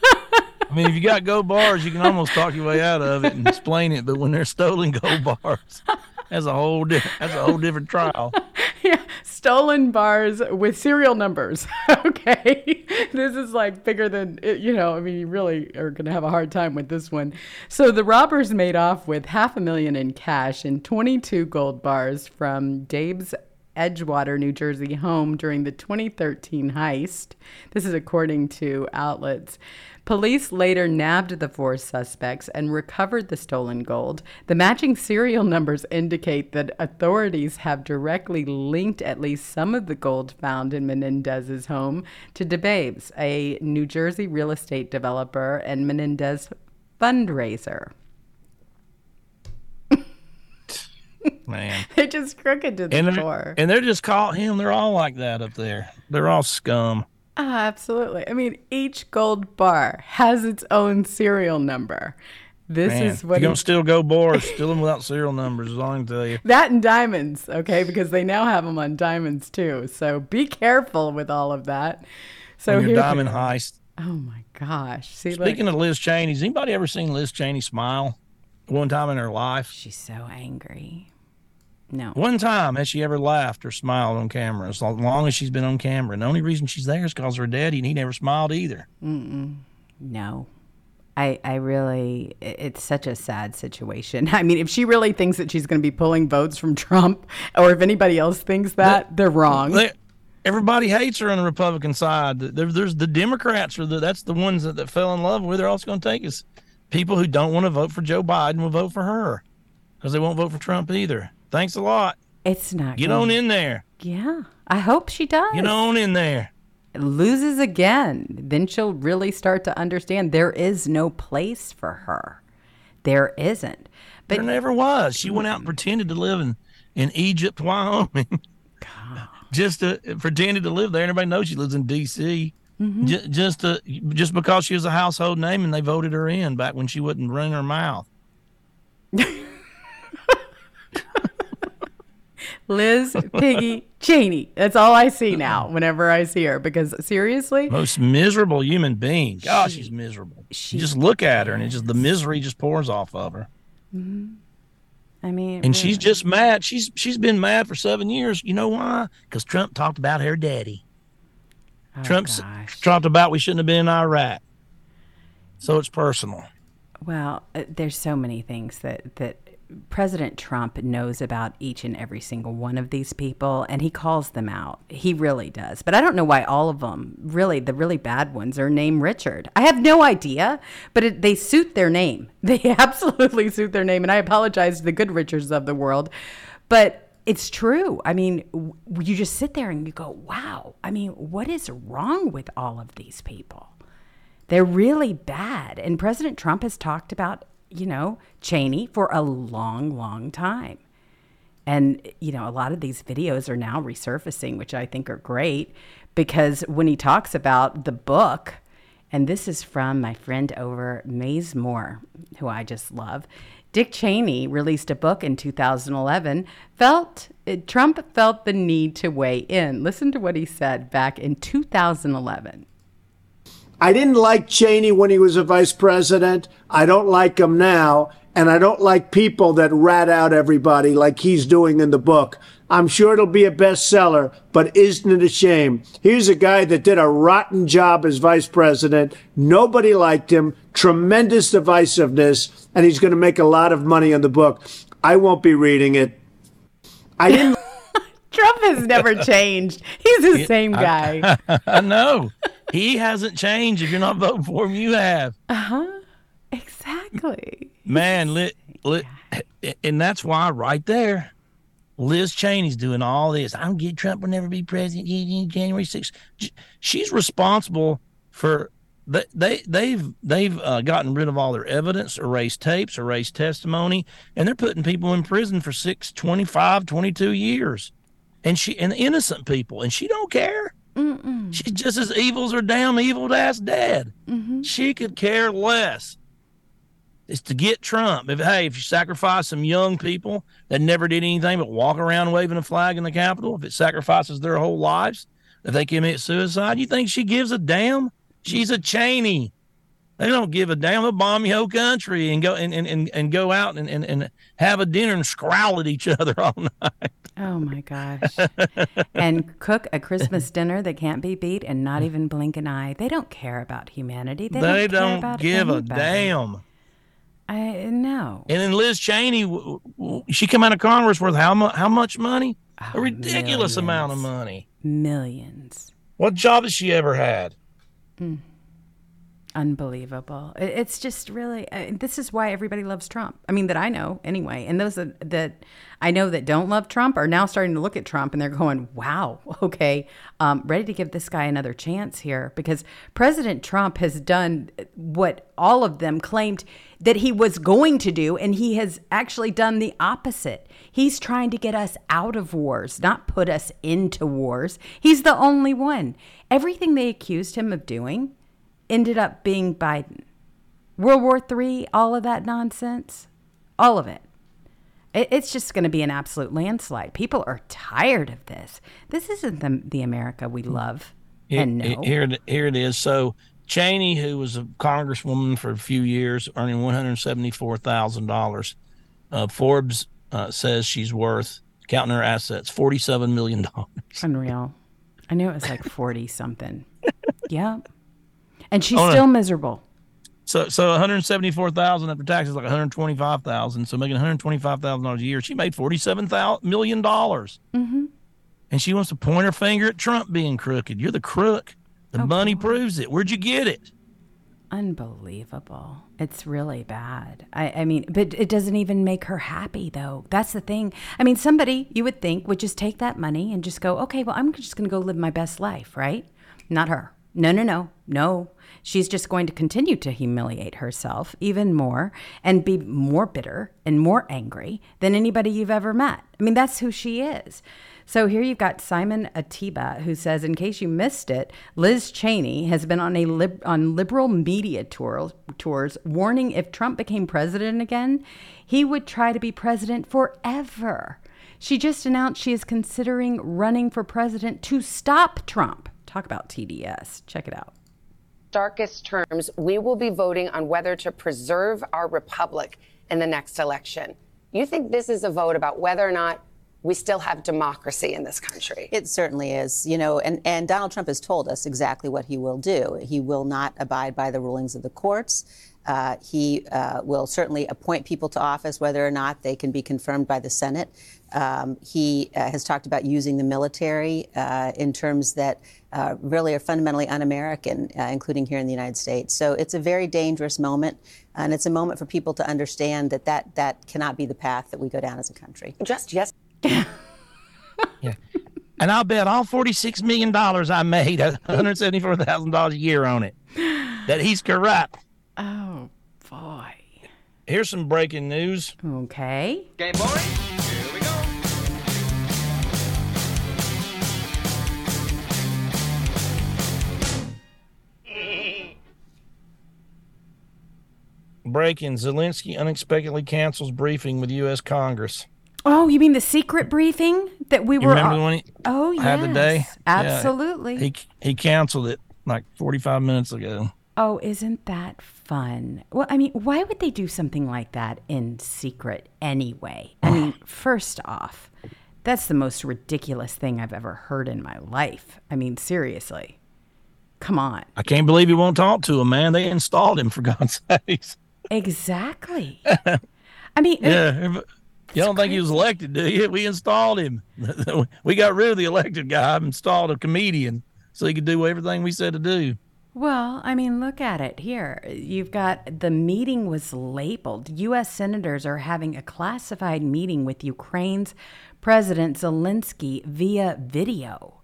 I mean, if you got gold bars, you can almost talk your way out of it and explain it. But when they're stolen gold bars, that's a whole di- that's a whole different trial. yeah, stolen bars with serial numbers. okay, this is like bigger than you know. I mean, you really are going to have a hard time with this one. So the robbers made off with half a million in cash and 22 gold bars from Daibes' Edgewater, New Jersey home during the 2013 heist. This is according to outlets. Police later nabbed the four suspects and recovered the stolen gold. The matching serial numbers indicate that authorities have directly linked at least some of the gold found in Menendez's home to Daibes, a New Jersey real estate developer and Menendez fundraiser. Man, they're just crooked to the and core, and they're just caught him. They're all like that up there. They're all scum. Ah, absolutely. I mean, each gold bar has its own serial number. This Man, is what you're gonna steal gold bars, steal them without serial numbers. As long as tell you that and diamonds, okay, because they now have them on diamonds too. So be careful with all of that. So your diamond heist. Oh my gosh! See, speaking of Liz Cheney, has anybody ever seen Liz Cheney smile one time in her life? She's so angry. No. One time has she ever laughed or smiled on camera as long as she's been on camera. And the only reason she's there is because her daddy and he never smiled either. Mm-mm. No. I, I really, it's such a sad situation. I mean, if she really thinks that she's going to be pulling votes from Trump, or if anybody else thinks that, they're wrong. They, everybody hates her on the Republican side. There, there's the Democrats are the, that's the ones that, that fell in love with her. All it's going to take is people who don't want to vote for Joe Biden will vote for her because they won't vote for Trump either. Thanks a lot. It's not. Get on in there. Yeah, I hope she does. Get on in there. Loses again, then she'll really start to understand there is no place for her. There isn't. But there never was. She went out and pretended to live in in Egypt, Wyoming. just to pretended to live there. Everybody knows she lives in D.C. Mm-hmm. J- just to, just because she was a household name and they voted her in back when she wouldn't ring her mouth. Liz Piggy Cheney. That's all I see now whenever I see her. Because seriously, most miserable human being. Gosh, she, she's miserable. She, you just look at her, and it just the misery just pours off of her. Mm-hmm. I mean, and really. she's just mad. She's she's been mad for seven years. You know why? Because Trump talked about her daddy. Oh, Trump talked about we shouldn't have been in Iraq. So it's personal. Well, uh, there's so many things that that President Trump knows about each and every single one of these people and he calls them out. He really does. But I don't know why all of them, really, the really bad ones, are named Richard. I have no idea, but it, they suit their name. They absolutely suit their name. And I apologize to the good Richards of the world. But it's true. I mean, you just sit there and you go, wow. I mean, what is wrong with all of these people? They're really bad. And President Trump has talked about you know, Cheney for a long, long time. And, you know, a lot of these videos are now resurfacing, which I think are great because when he talks about the book, and this is from my friend over Maze Moore, who I just love. Dick Cheney released a book in 2011. Felt uh, Trump felt the need to weigh in. Listen to what he said back in 2011. I didn't like Cheney when he was a vice president. I don't like him now. And I don't like people that rat out everybody like he's doing in the book. I'm sure it'll be a bestseller, but isn't it a shame? Here's a guy that did a rotten job as vice president. Nobody liked him, tremendous divisiveness, and he's going to make a lot of money on the book. I won't be reading it. I didn't. Trump has never changed. He's the same guy. I, I know. He hasn't changed. If you're not voting for him, you have. Uh huh. Exactly. Man, lit, lit, and that's why right there, Liz Cheney's doing all this. I don't get Trump will never be president. January 6th. She's responsible for they, they they've they've uh, gotten rid of all their evidence, erased tapes, erased testimony, and they're putting people in prison for six, 25, 22 years, and she and innocent people, and she don't care. Mm-mm. She's just as evil as her damn evil ass dad. Mm-hmm. She could care less. It's to get Trump. If hey, if you sacrifice some young people that never did anything but walk around waving a flag in the Capitol, if it sacrifices their whole lives, if they commit suicide, you think she gives a damn? She's a Cheney. They don't give a damn. They'll bomb your whole country and go and, and, and, and go out and, and, and have a dinner and scrowl at each other all night. Oh my gosh. and cook a Christmas dinner that can't be beat and not even blink an eye. They don't care about humanity. They, They don't, don't, care about give anybody. a damn. I know. And then Liz Cheney, she come out of Congress worth how much? How much money? a oh, ridiculous amount of money. Millions. What job has she ever had? Mm-hmm. Unbelievable. It's just really, uh, this is why everybody loves Trump. I mean, that I know anyway. And those that, that I know that don't love Trump are now starting to look at Trump and they're going, wow, okay, um, ready to give this guy another chance here because President Trump has done what all of them claimed that he was going to do. And he has actually done the opposite. He's trying to get us out of wars, not put us into wars. He's the only one. Everything they accused him of doing ended up being Biden. World War III, all of that nonsense, all of it. It- It's just going to be an absolute landslide. People are tired of this. This isn't the, the America we love and Here- know. Here, it- here it is. So Cheney, who was a congresswoman for a few years, earning one hundred seventy-four thousand dollars, uh, Forbes uh, says she's worth, counting her assets, forty-seven million dollars. Unreal. I knew it was like 40 something. yeah. And she's Oh, still miserable. So, so one hundred seventy-four thousand after taxes, like one hundred twenty-five thousand. So making one hundred twenty-five thousand dollars a year, she made 47 million dollars. Mm-hmm. And she wants to point her finger at Trump being crooked. You're the crook. The money proves it. Where'd you get it? Unbelievable. It's really bad. I, I mean, but it doesn't even make her happy, though. That's the thing. I mean, somebody you would think would just take that money and just go, okay, well, I'm just going to go live my best life, right? Not her. No, no, no, no. She's just going to continue to humiliate herself even more and be more bitter and more angry than anybody you've ever met. I mean, that's who she is. So here you've got Simon Ateba who says, in case you missed it, Liz Cheney has been on a lib- on liberal media tour- tours, warning if Trump became president again, he would try to be president forever. She just announced she is considering running for president to stop Trump. Talk about TDS. Check it out. darkest terms, we will be voting on whether to preserve our republic in the next election. You think this is a vote about whether or not we still have democracy in this country? It certainly is, you know, and, and Donald Trump has told us exactly what he will do. He will not abide by the rulings of the courts. Uh, he uh, will certainly appoint people to office, whether or not they can be confirmed by the Senate. Um, he uh, has talked about using the military uh, in terms that uh, really are fundamentally un-American, uh, including here in the United States. So it's a very dangerous moment, and it's a moment for people to understand that that, that cannot be the path that we go down as a country. Just yes. yeah. And I'll bet all forty-six million dollars I made, one hundred seventy-four thousand dollars a year on it, that he's corrupt. Oh, boy. Here's some breaking news. Okay. Game boy, breaking: Zelensky unexpectedly cancels briefing with U.S. Congress. Oh, you mean the secret briefing that we You were? remember the one he oh, yes. had the day? Yeah, Absolutely. he he canceled it like 45 minutes ago. Oh, isn't that fun? Well, I mean, why would they do something like that in secret anyway? I mean, first off, that's the most ridiculous thing I've ever heard in my life. I mean, seriously. Come on. I can't believe he won't talk to him, man. They installed him for God's sakes. Exactly. I mean, Yeah. You don't think he was elected, do you? We installed him. we got rid of the elected guy installed a comedian so he could do everything we said to do. Well, I mean, look at it here. You've got the meeting was labeled. U.S. senators are having a classified meeting with Ukraine's President Zelensky via video.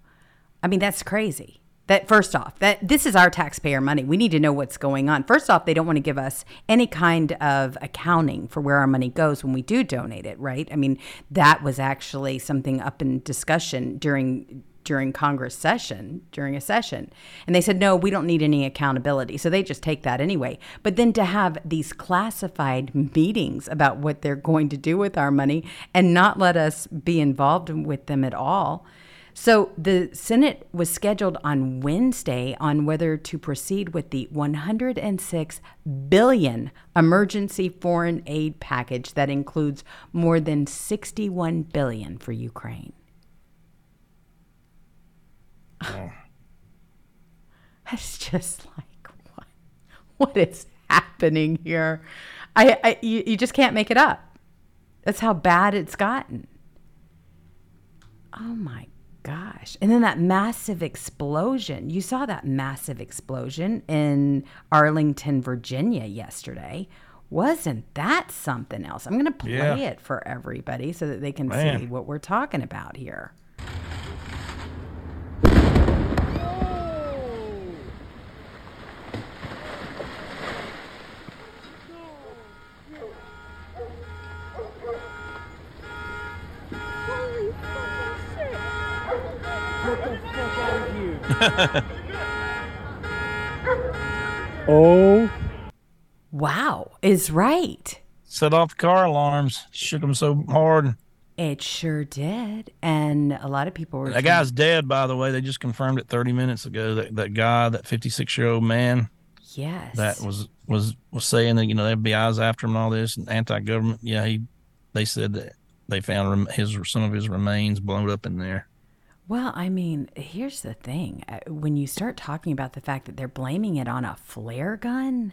I mean, that's crazy. That first off, that this is our taxpayer money. We need to know what's going on. First off, they don't want to give us any kind of accounting for where our money goes when we do donate it, right? I mean, that was actually something up in discussion during during Congress session, during a session. And they said, no, we don't need any accountability. So they just take that anyway. But then to have these classified meetings about what they're going to do with our money and not let us be involved with them at all. So the Senate was scheduled on Wednesday on whether to proceed with the 106 billion emergency foreign aid package that includes more than 61 billion for Ukraine. That's just like what? What is happening here? I, I you, you just can't make it up. That's how bad it's gotten. Oh my gosh. And then that massive explosion. You saw that massive explosion in Arlington, Virginia yesterday. Wasn't that something else? I'm going to play Yeah. it for everybody so that they can Man. see what we're talking about here. oh. Wow, is right. Set off the car alarms. Shook them so hard. It sure did. And a lot of people were That guy's dead, by the way. They just confirmed it 30 minutes ago. That that guy, that 56 year old man, Yes. that was was was saying that you know the FBI's after him and all this and anti government. Yeah, he they said that they found his some of his remains blown up in there. Well, I mean, here's the thing. Uh, When you start talking about the fact that they're blaming it on a flare gun,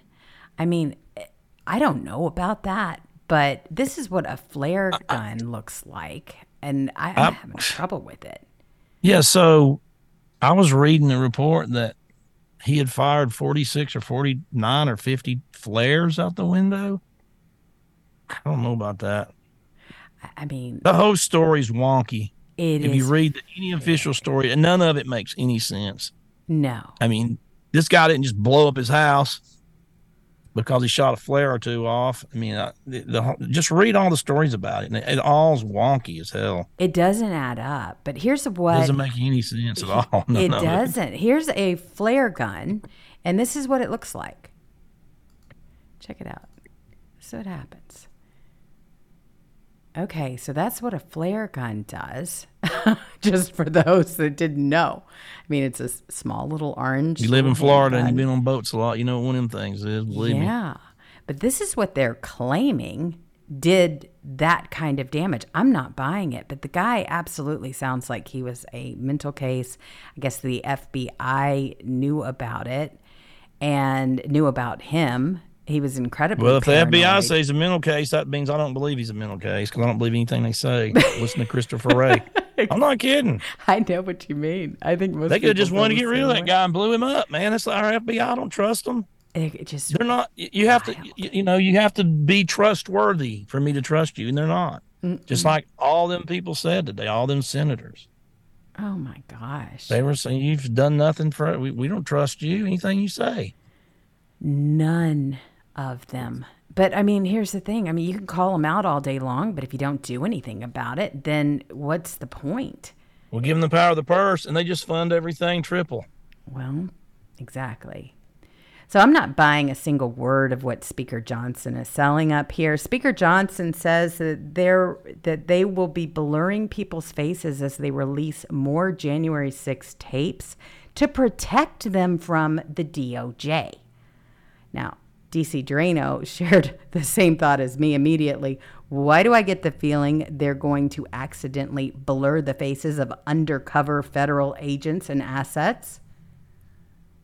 I mean, eh, I don't know about that, but this is what a flare gun looks like. And I, I'm having trouble with it. Yeah, so I was reading a report that he had fired 46 or 49 or 50 flares out the window. I don't know about that. I- I mean, The whole story's wonky. It if you is read any official story, and none of it makes any sense. no. I mean, this guy didn't just blow up his house because he shot a flare or two off. I mean, uh, the, the just read all the stories about it, and it, it all's wonky as hell. It doesn't add up. But here's what doesn't make any sense at all. it doesn't. Here's a flare gun, and this is what it looks like. Check it out. So it happens. Okay, so that's what a flare gun does. Just for those that didn't know. I mean, it's a small little orange. You live in Florida and you've been on boats a lot. You know what one of them things is. Believe me. Yeah. But this is what they're claiming did that kind of damage. I'm not buying it, but the guy absolutely sounds like he was a mental case. I guess the FBI knew about it and knew about him. He was incredible. Well, if the FBI paranoid. says a mental case, that means I don't believe he's a mental case because I don't believe anything they say. Listen to Christopher Wray. I'm not kidding. I know what you mean. I think most They could just wanted to get rid of that guy and blew him up, man. It's our FBI. I don't trust them. It just They're not. You have to. You, know, you have to be trustworthy for me to trust you, and they're not. Just Mm-mm. like all them people said today, all them senators. Oh my gosh. They were saying you've done nothing for. We, we don't trust you. Anything you say. None of them. But I mean, here's the thing. I mean, you can call them out all day long, but if you don't do anything about it, then what's the point? We'll give them the power of the purse, and they just fund everything triple. Well, exactly. So I'm not buying a single word of what Speaker Johnson is selling up here. Speaker Johnson says that they're that they will be blurring people's faces as they release more January 6 tapes to protect them from the DOJ. Now, DC Draino shared the same thought as me immediately. Why do I get the feeling they're going to accidentally blur the faces of undercover federal agents and assets?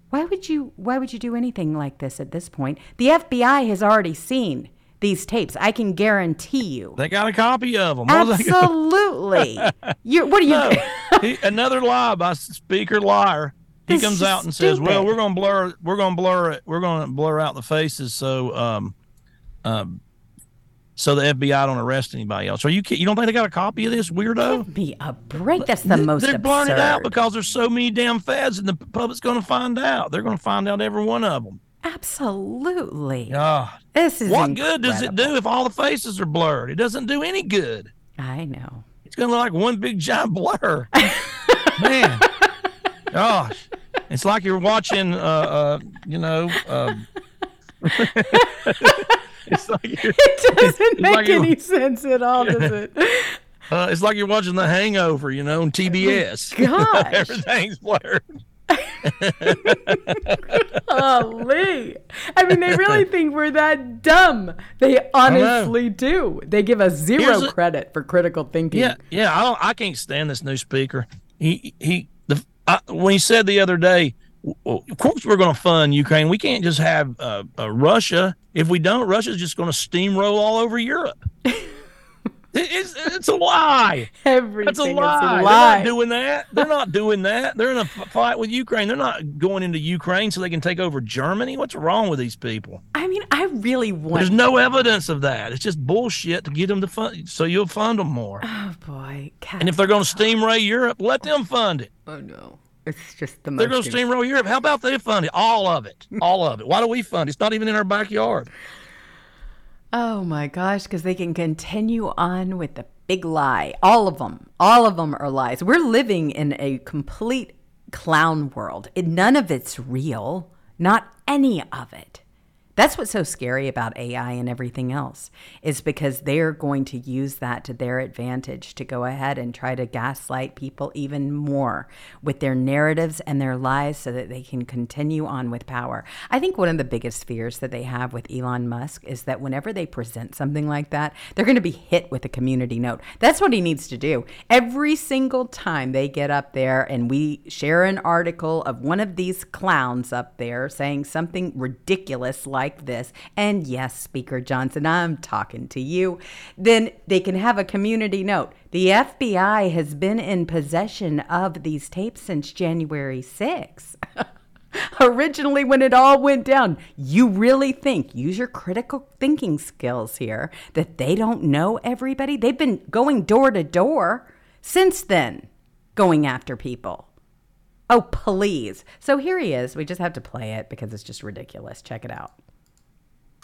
Why would you why would you do anything like this at this point? The FBI has already seen these tapes. I can guarantee you. They got a copy of them. What are they gonna- Absolutely. you what are you No. He- another lie by Speaker Liar. He This comes out and says, "Well, we're going to blur, we're going to blur it, we're going to blur out the faces, so, um, um, so the FBI don't arrest anybody else." Are you you don't think they got a copy of this weirdo? Give me a break. That's the Th- most They're blurring it out because there's so many damn feds, and the public's going to find out. They're going to find out every one of them. Absolutely. God, This is what good does it do if all the faces are blurred? It doesn't do any good. I know. It's going to look like one big giant blur. Man, gosh, it's like you're watching, uh, uh you know, um, it's like It doesn't make like any sense at all, does it? uh, it's like you're watching The Hangover, you know, on TBS. gosh. Everything's blurred. Holy. I mean, they really think we're that dumb. They honestly do. They give us zero a- credit for critical thinking. Yeah, yeah. I don't. I can't stand this new speaker. He he. I, when he said the other day, well, of course we're going to fund Ukraine. We can't just have uh, uh, Russia. If we don't, Russia's just going to steamroll all over Europe. It- it's it's a lie. Everything That's a lie. a They're not doing that. They're not doing that. They're in a fight with Ukraine. They're not going into Ukraine so they can take over Germany. What's wrong with these people? I mean, I really want. There's no evidence of that. It's just bullshit to get them to fund, so you'll fund them more. Oh boy. And if they're going to steamroll Europe, let them fund it. Oh no. It's just the most. They're going to steamroll Europe. How about they fund it? All of it. All of it. Why do we fund it? It's not even in our backyard. Oh my gosh, because they can continue on with the big lie. All of them. All of them are lies. We're living in a complete clown world. It, none of it's real. Not any of it. That's what's so scary about AI and everything else, is because they're going to use that to their advantage to go ahead and try to gaslight people even more with their narratives and their lies so that they can continue on with power. I think one of the biggest fears that they have with Elon Musk is that whenever they present something like that, they're going to be hit with a community note. That's what he needs to do. Every single time they get up there and we share an article of one of these clowns up there saying something ridiculous like this, and yes, Speaker Johnson, I'm talking to you, then they can have a community note. The FBI has been in possession of these tapes since January 6th. Originally, when it all went down, you really think, use your critical thinking skills here, that they don't know everybody? They've been going door to door since then, going after people. Oh, please. So here he is. We just have to play it because it's just ridiculous. Check it out.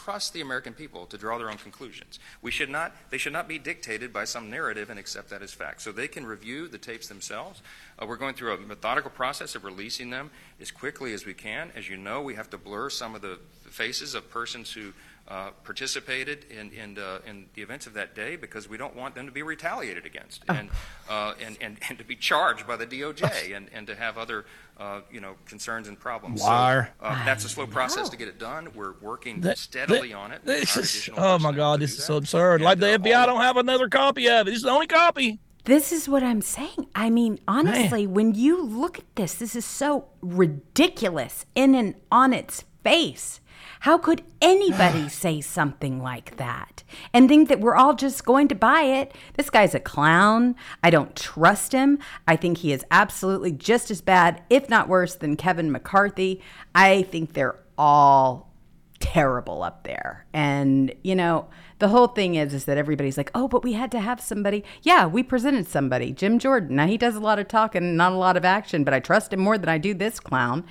Trust the American people to draw their own conclusions. We should not, they should not be dictated by some narrative and accept that as fact. So they can review the tapes themselves. Uh, we're going through a methodical process of releasing them as quickly as we can. As you know, we have to blur some of the faces of persons who uh, participated in, in, uh, in the events of that day because we don't want them to be retaliated against and, uh, and, and, and to be charged by the DOJ and, and to have other uh, you know, concerns and problems. So, Liar. uh, that's a slow process to get it done. We're working That- steadily that- on it. This is, oh my God, this is so absurd. Like the FBI don't have another copy of it. This is the only copy. This is what I'm saying. I mean, honestly, when you look at this, this is so ridiculous in and on its face. How could anybody say something like that and think that we're all just going to buy it? This guy's a clown. I don't trust him. I think he is absolutely just as bad, if not worse, than Kevin McCarthy. I think they're all terrible up there. And, you know, the whole thing is is that everybody's like, "Oh, but we had to have somebody." Yeah, we presented somebody, Jim Jordan. Now he does a lot of talking, and not a lot of action, but I trust him more than I do this clown.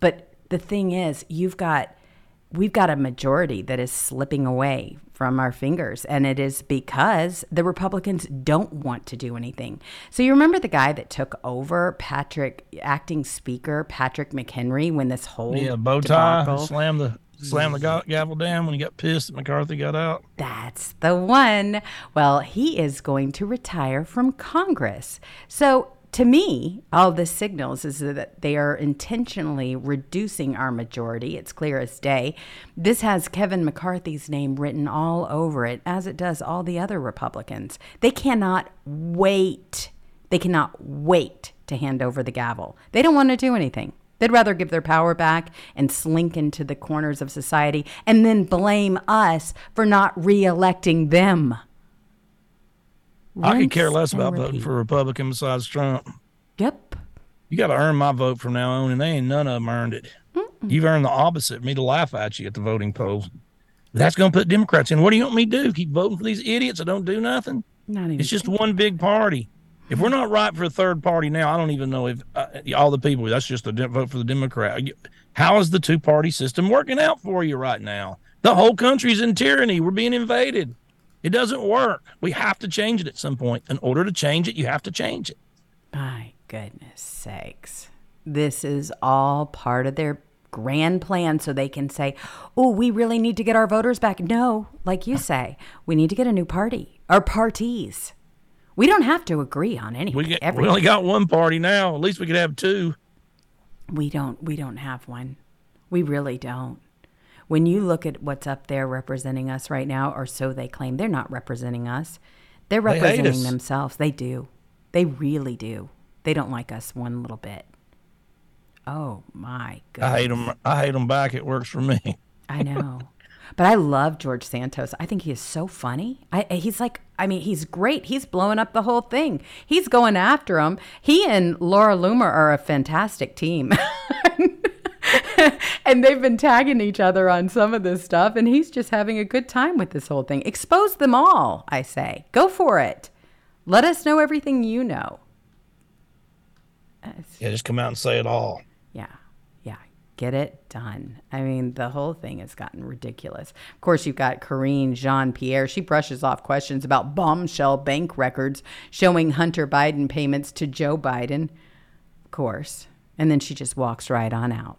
But the thing is, you've got we've got a majority that is slipping away from our fingers. And it is because the Republicans don't want to do anything. So you remember the guy that took over Patrick, acting speaker, Patrick McHenry, when this whole Yeah, bow tie, slam the slam the gavel down when he got pissed that McCarthy got out. That's the one. Well, he is going to retire from Congress. So, to me, all this signals is that they are intentionally reducing our majority. It's clear as day. This has Kevin McCarthy's name written all over it, as it does all the other Republicans. They cannot wait. They cannot wait to hand over the gavel. They don't want to do anything. They'd rather give their power back and slink into the corners of society and then blame us for not re-electing them. I could care less about voting for a Republican besides Trump. Yep. You got to earn my vote from now on, and they ain't none of them earned it. You've earned the opposite, me to laugh at you at the voting polls. That's going to put Democrats in. What do you want me to do? Keep voting for these idiots that don't do nothing? Not even It's just one big party. If we're not right for a third party now, I don't even know if uh, all the people. That's just a de- vote for the Democrat. How is the two party system working out for you right now? The whole country's in tyranny. We're being invaded. It doesn't work. We have to change it at some point. In order to change it, you have to change it. My goodness sakes. This is all part of their grand plan so they can say, oh, we really need to get our voters back. No, like you say, we need to get a new party or parties. We don't have to agree on anything. We get, we only got one party now. At least we could have two. We don't we don't have one. We really don't. When you look at what's up there representing us right now, or so they claim, they're not representing us. They're They representing us. themselves. They do. They really do. They don't like us one little bit. Oh my god. I hate them. I hate them back. It works for me. I know. But I love George Santos. I think he is so funny. I, he's like, I mean, he's great. He's blowing up the whole thing. He's going after him. He and Laura Loomer are a fantastic team. and they've been tagging each other on some of this stuff. And he's just having a good time with this whole thing. Expose them all, I say. Go for it. Let us know everything you know. Yeah, just come out and say it all. Yeah. Yeah. Get it done. I mean, the whole thing has gotten ridiculous. Of course, you've got Karine Jean Pierre. She brushes off questions about bombshell bank records showing Hunter Biden payments to Joe Biden. Of course. And then she just walks right on out.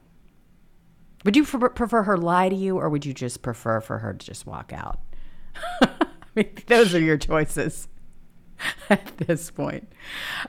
Would you prefer her lie to you, or would you just prefer for her to just walk out? I mean, those are your choices at this point.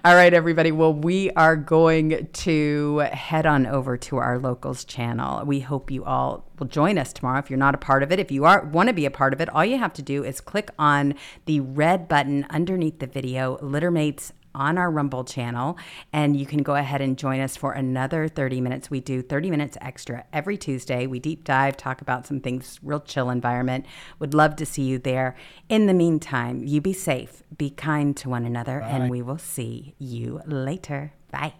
All right, everybody. Well, we are going to head on over to our locals channel. We hope you all will join us tomorrow. If you're not a part of it, if you are want to be a part of it, all you have to do is click on the red button underneath the video, Littermates on our Rumble channel, and you can go ahead and join us for another 30 minutes. We do 30 minutes extra every Tuesday. We deep dive, talk about some things, real chill environment. Would love to see you there. In the meantime, you be safe, be kind to one another, and we will see you later. Bye.